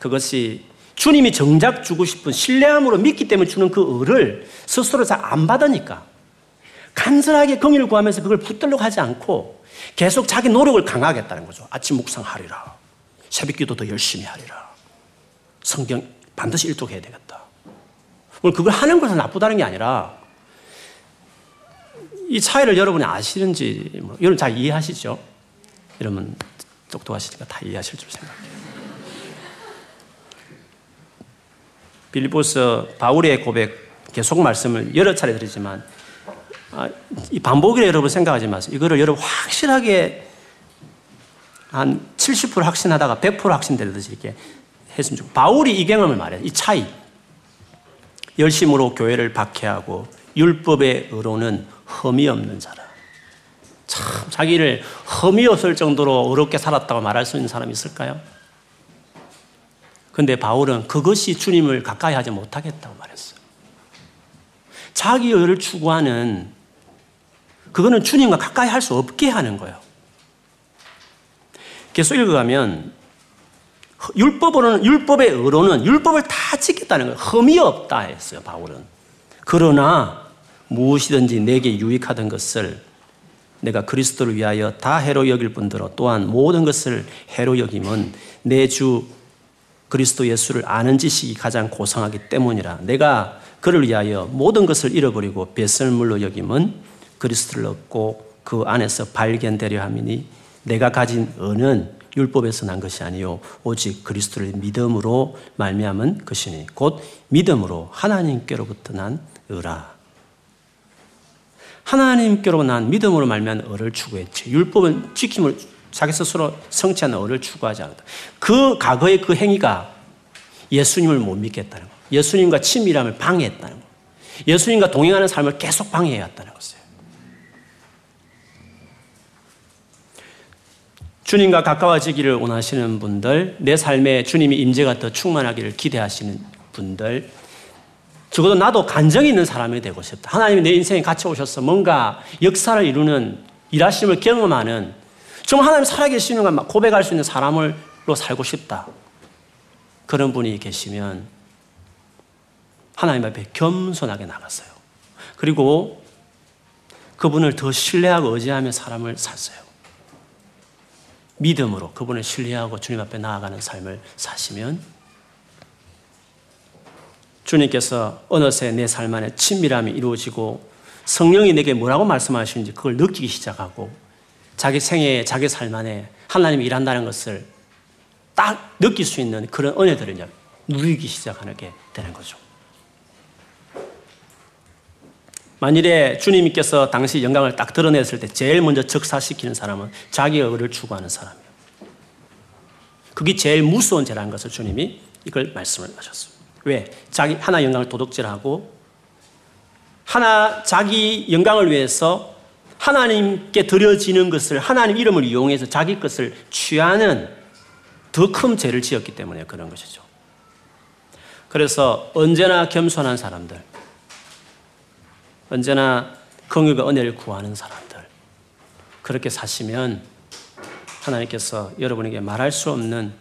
그것이 주님이 정작 주고 싶은 신뢰함으로 믿기 때문에 주는 그 의를 스스로 잘 안 받으니까 간절하게 긍휼을 구하면서 그걸 붙들려고 하지 않고 계속 자기 노력을 강하겠다는 거죠. 아침 묵상하리라. 새벽 기도 더 열심히 하리라. 성경 반드시 일독해야 되겠다. 오늘 그걸 하는 것은 나쁘다는 게 아니라 이 차이를 여러분이 아시는지 뭐, 여러분 잘 이해하시죠? 여러분 똑똑하시니까 다 이해하실 줄 생각해요. 빌리보스 바울의 고백 계속 말씀을 여러 차례 드리지만 아, 이 반복이라 여러분 생각하지 마세요. 이거를 여러분 확실하게 한 70% 확신하다가 100% 확신되듯이 이렇게 했으면 좋겠고 바울이 이 경험을 말해요. 이 차이. 열심으로 교회를 박해하고 율법의 의로는 흠이 없는 자라. 참 자기를 흠이 없을 정도로 어렵게 살았다고 말할 수 있는 사람이 있을까요? 근데 바울은 그것이 주님을 가까이 하지 못하겠다고 말했어요. 자기 의를 추구하는 그거는 주님과 가까이 할 수 없게 하는 거예요. 계속 읽어가면 율법으로는 율법의 의로는 율법을 다 지켰다는 거예요. 흠이 없다 했어요, 바울은. 그러나 무엇이든지 내게 유익하던 것을 내가 그리스도를 위하여 다 해로 여길 뿐더러 또한 모든 것을 해로 여김은 내 주 그리스도 예수를 아는 지식이 가장 고상하기 때문이라 내가 그를 위하여 모든 것을 잃어버리고 배설물로 여김은 그리스도를 얻고 그 안에서 발견되려 함이니 내가 가진 은은 율법에서 난 것이 아니요 오직 그리스도를 믿음으로 말미암은 것이니 곧 믿음으로 하나님께로부터 난 의라. 하나님께로 난 믿음으로 말미암은 의를 추구했지. 율법은 지킴을 자기 스스로 성취하는 의를 추구하지 않았다. 그 과거의 그 행위가 예수님을 못 믿겠다는 거. 예수님과 친밀함을 방해했다는 거. 예수님과 동행하는 삶을 계속 방해해왔다는 것이에요. 주님과 가까워지기를 원하시는 분들, 내 삶에 주님이 임재가 더 충만하기를 기대하시는 분들, 적어도 나도 간정이 있는 사람이 되고 싶다. 하나님이 내 인생에 같이 오셔서 뭔가 역사를 이루는 일하심을 경험하는 정말 하나님 살아계시는 걸 고백할 수 있는 사람으로 살고 싶다. 그런 분이 계시면 하나님 앞에 겸손하게 나갔어요. 그리고 그분을 더 신뢰하고 의지하며 사람을 샀어요. 믿음으로 그분을 신뢰하고 주님 앞에 나아가는 삶을 사시면 주님께서 어느새 내 삶 안에 친밀함이 이루어지고 성령이 내게 뭐라고 말씀하시는지 그걸 느끼기 시작하고 자기 생애에 자기 삶 안에 하나님이 일한다는 것을 딱 느낄 수 있는 그런 은혜들을 누리기 시작하게 되는 거죠. 만일에 주님께서 당시 영광을 딱 드러냈을 때 제일 먼저 적사시키는 사람은 자기의 의를 추구하는 사람이에요. 그게 제일 무서운 죄라는 것을 주님이 이걸 말씀을 하셨습니다. 왜? 자기 하나 영광을 도둑질하고 하나 자기 영광을 위해서 하나님께 드려지는 것을 하나님 이름을 이용해서 자기 것을 취하는 더 큰 죄를 지었기 때문에 그런 것이죠. 그래서 언제나 겸손한 사람들, 언제나 긍휼과 은혜를 구하는 사람들 그렇게 사시면 하나님께서 여러분에게 말할 수 없는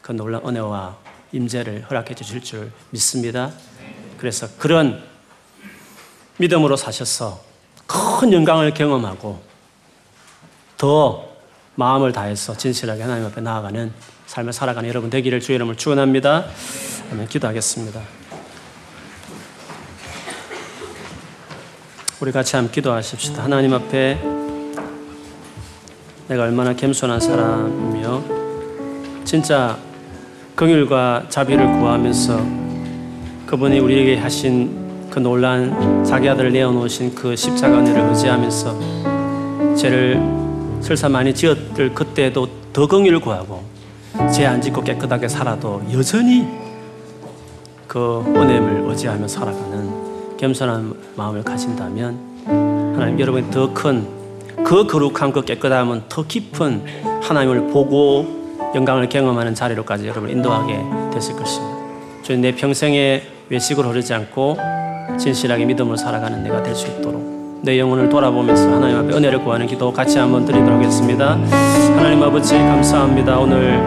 그 놀라운 은혜와 임재를 허락해 주실 줄 믿습니다. 그래서 그런 믿음으로 사셔서 큰 영광을 경험하고 더 마음을 다해서 진실하게 하나님 앞에 나아가는 삶을 살아가는 여러분 되기를 주의 이름을 축원합니다. 기도하겠습니다. 우리 같이 함께 기도하십시다. 하나님 앞에 내가 얼마나 겸손한 사람이며 진짜 긍휼과 자비를 구하면서 그분이 우리에게 하신 그 놀란 자기 아들을 내어놓으신 그 십자가 은혜를 의지하면서 죄를 설사 많이 지었을 그때도 더 긍휼을 구하고 죄 안 짓고 깨끗하게 살아도 여전히 그 은혜를 의지하며 살아가는 겸손한 마음을 가진다면 하나님 여러분이 더 큰 그 거룩함 그 깨끗함은 더 깊은 하나님을 보고 영광을 경험하는 자리로까지 여러분을 인도하게 됐을 것입니다. 주님 내 평생에 외식을 흐르지 않고 진실하게 믿음으로 살아가는 내가 될 수 있도록 내 영혼을 돌아보면서 하나님 앞에 은혜를 구하는 기도 같이 한번 드리도록 하겠습니다. 하나님 아버지 감사합니다. 오늘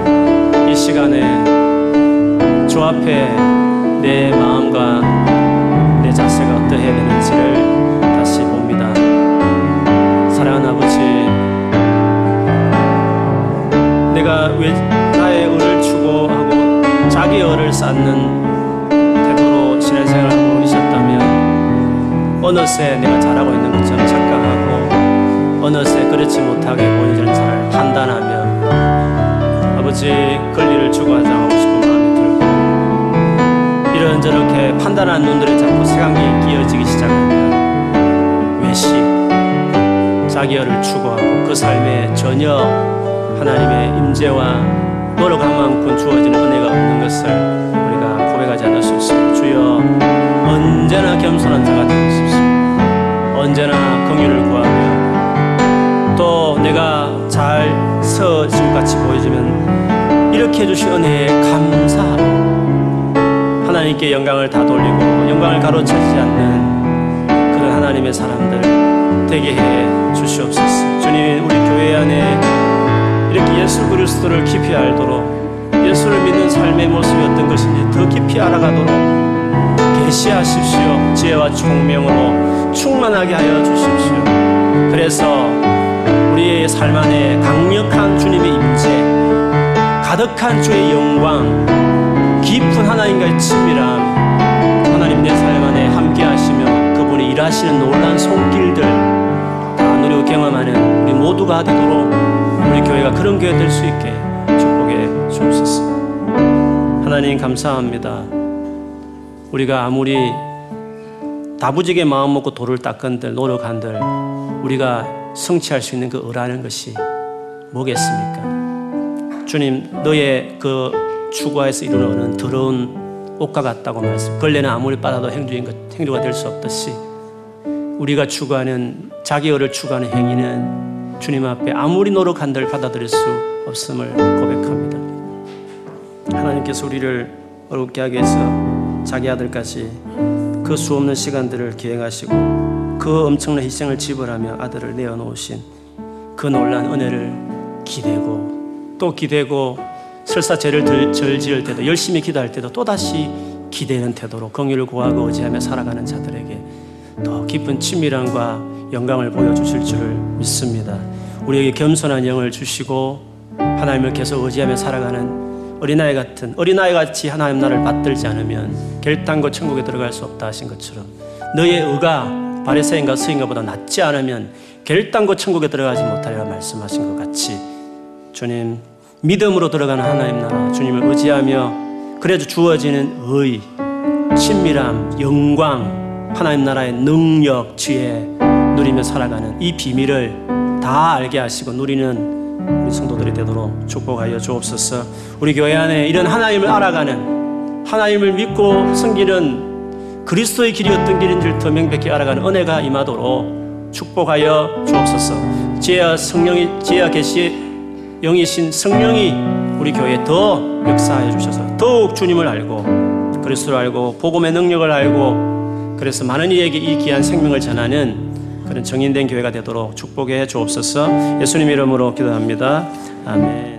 이 시간에 주 앞에 내 마음과 자세가 어떠해야 되는지를 다시 봅니다. 사랑하는 아버지, 내가 왜 나의 의를 추구하고 자기 의를 쌓는 어느새 내가 잘하고 있는 것처럼 착각하고 어느새 그렇지 못하게 보이는 사람을 판단하며 아버지 권리를 추구하자 하고 싶은 이런저렇게 판단하는 눈들이 자꾸 세간기 끼어지기 시작하면 외식, 자기어를 추구하고 그 삶에 전혀 하나님의 임재와 노력한 만큼 주어지는 은혜가 없는 것을 우리가 고백하지 않을 수 있습니다. 이렇게 해주신 은혜에 감사하고 하나님께 영광을 다 돌리고 영광을 가로채지 않는 그런 하나님의 사람들 되게 해 주시옵소서. 주님 우리 교회 안에 이렇게 예수 그리스도를 깊이 알도록 예수를 믿는 삶의 모습이 어떤 것인지 더 깊이 알아가도록 계시하십시오. 지혜와 총명으로 충만하게 하여 주십시오. 그래서 우리의 삶 안에 강력한 주님의 임재, 가득한 주의 영광, 깊은 하나님과의 친밀함, 하나님 내 삶 안에 함께 하시며 그분이 일하시는 놀란 손길들 다 누리고 경험하는 우리 모두가 되도록 우리 교회가 그런 교회 될 수 있게 축복해 주옵소서. 하나님 감사합니다. 우리가 아무리 다부지게 마음 먹고 돌을 닦은들 노력한들 우리가 성취할 수 있는 그 의라는 것이 뭐겠습니까? 주님 너의 그 추구하에서 이루는 더러운 옷과 같다고 말씀. 걸레는 아무리 빨아도 행주인 것, 행주가 될 수 없듯이 우리가 추구하는 자기 의를 추구하는 행위는 주님 앞에 아무리 노력한들 받아들일 수 없음을 고백합니다. 하나님께서 우리를 어렵게 하기 위해서 자기 아들까지 그 수없는 시간들을 기행하시고 그 엄청난 희생을 지불하며 아들을 내어놓으신 그 놀란 은혜를 기대고 또 기대고 설사 죄를 절지을 때도 열심히 기도할 때도 또다시 기대는 태도로 긍휼을 구하고 의지하며 살아가는 자들에게 더 깊은 친밀함과 영광을 보여주실 줄을 믿습니다. 우리에게 겸손한 영을 주시고 하나님을 계속 의지하며 살아가는 어린아이 같은 어린아이 같이 하나님 나라를 받들지 않으면 결단코 천국에 들어갈 수 없다 하신 것처럼 너의 의가 바리새인과 서인가보다 낫지 않으면 결단코 천국에 들어가지 못하리라 말씀하신 것 같이 주님 믿음으로 들어가는 하나님 나라 주님을 의지하며 그래도 주어지는 의 친밀함 영광 하나님 나라의 능력 지혜 누리며 살아가는 이 비밀을 다 알게 하시고 누리는 우리 성도들이 되도록 축복하여 주옵소서. 우리 교회 안에 이런 하나님을 알아가는 하나님을 믿고 섬기는 그리스도의 길이 어떤 길인지를 더 명백히 알아가는 은혜가 임하도록 축복하여 주옵소서. 지혜와 성령이 지혜와 계시 영이신 성령이 우리 교회에 더 역사하여 주셔서 더욱 주님을 알고 그리스도를 알고 복음의 능력을 알고 그래서 많은 이에게 이 귀한 생명을 전하는 그런 정인된 교회가 되도록 축복해 주옵소서. 예수님 이름으로 기도합니다. 아멘.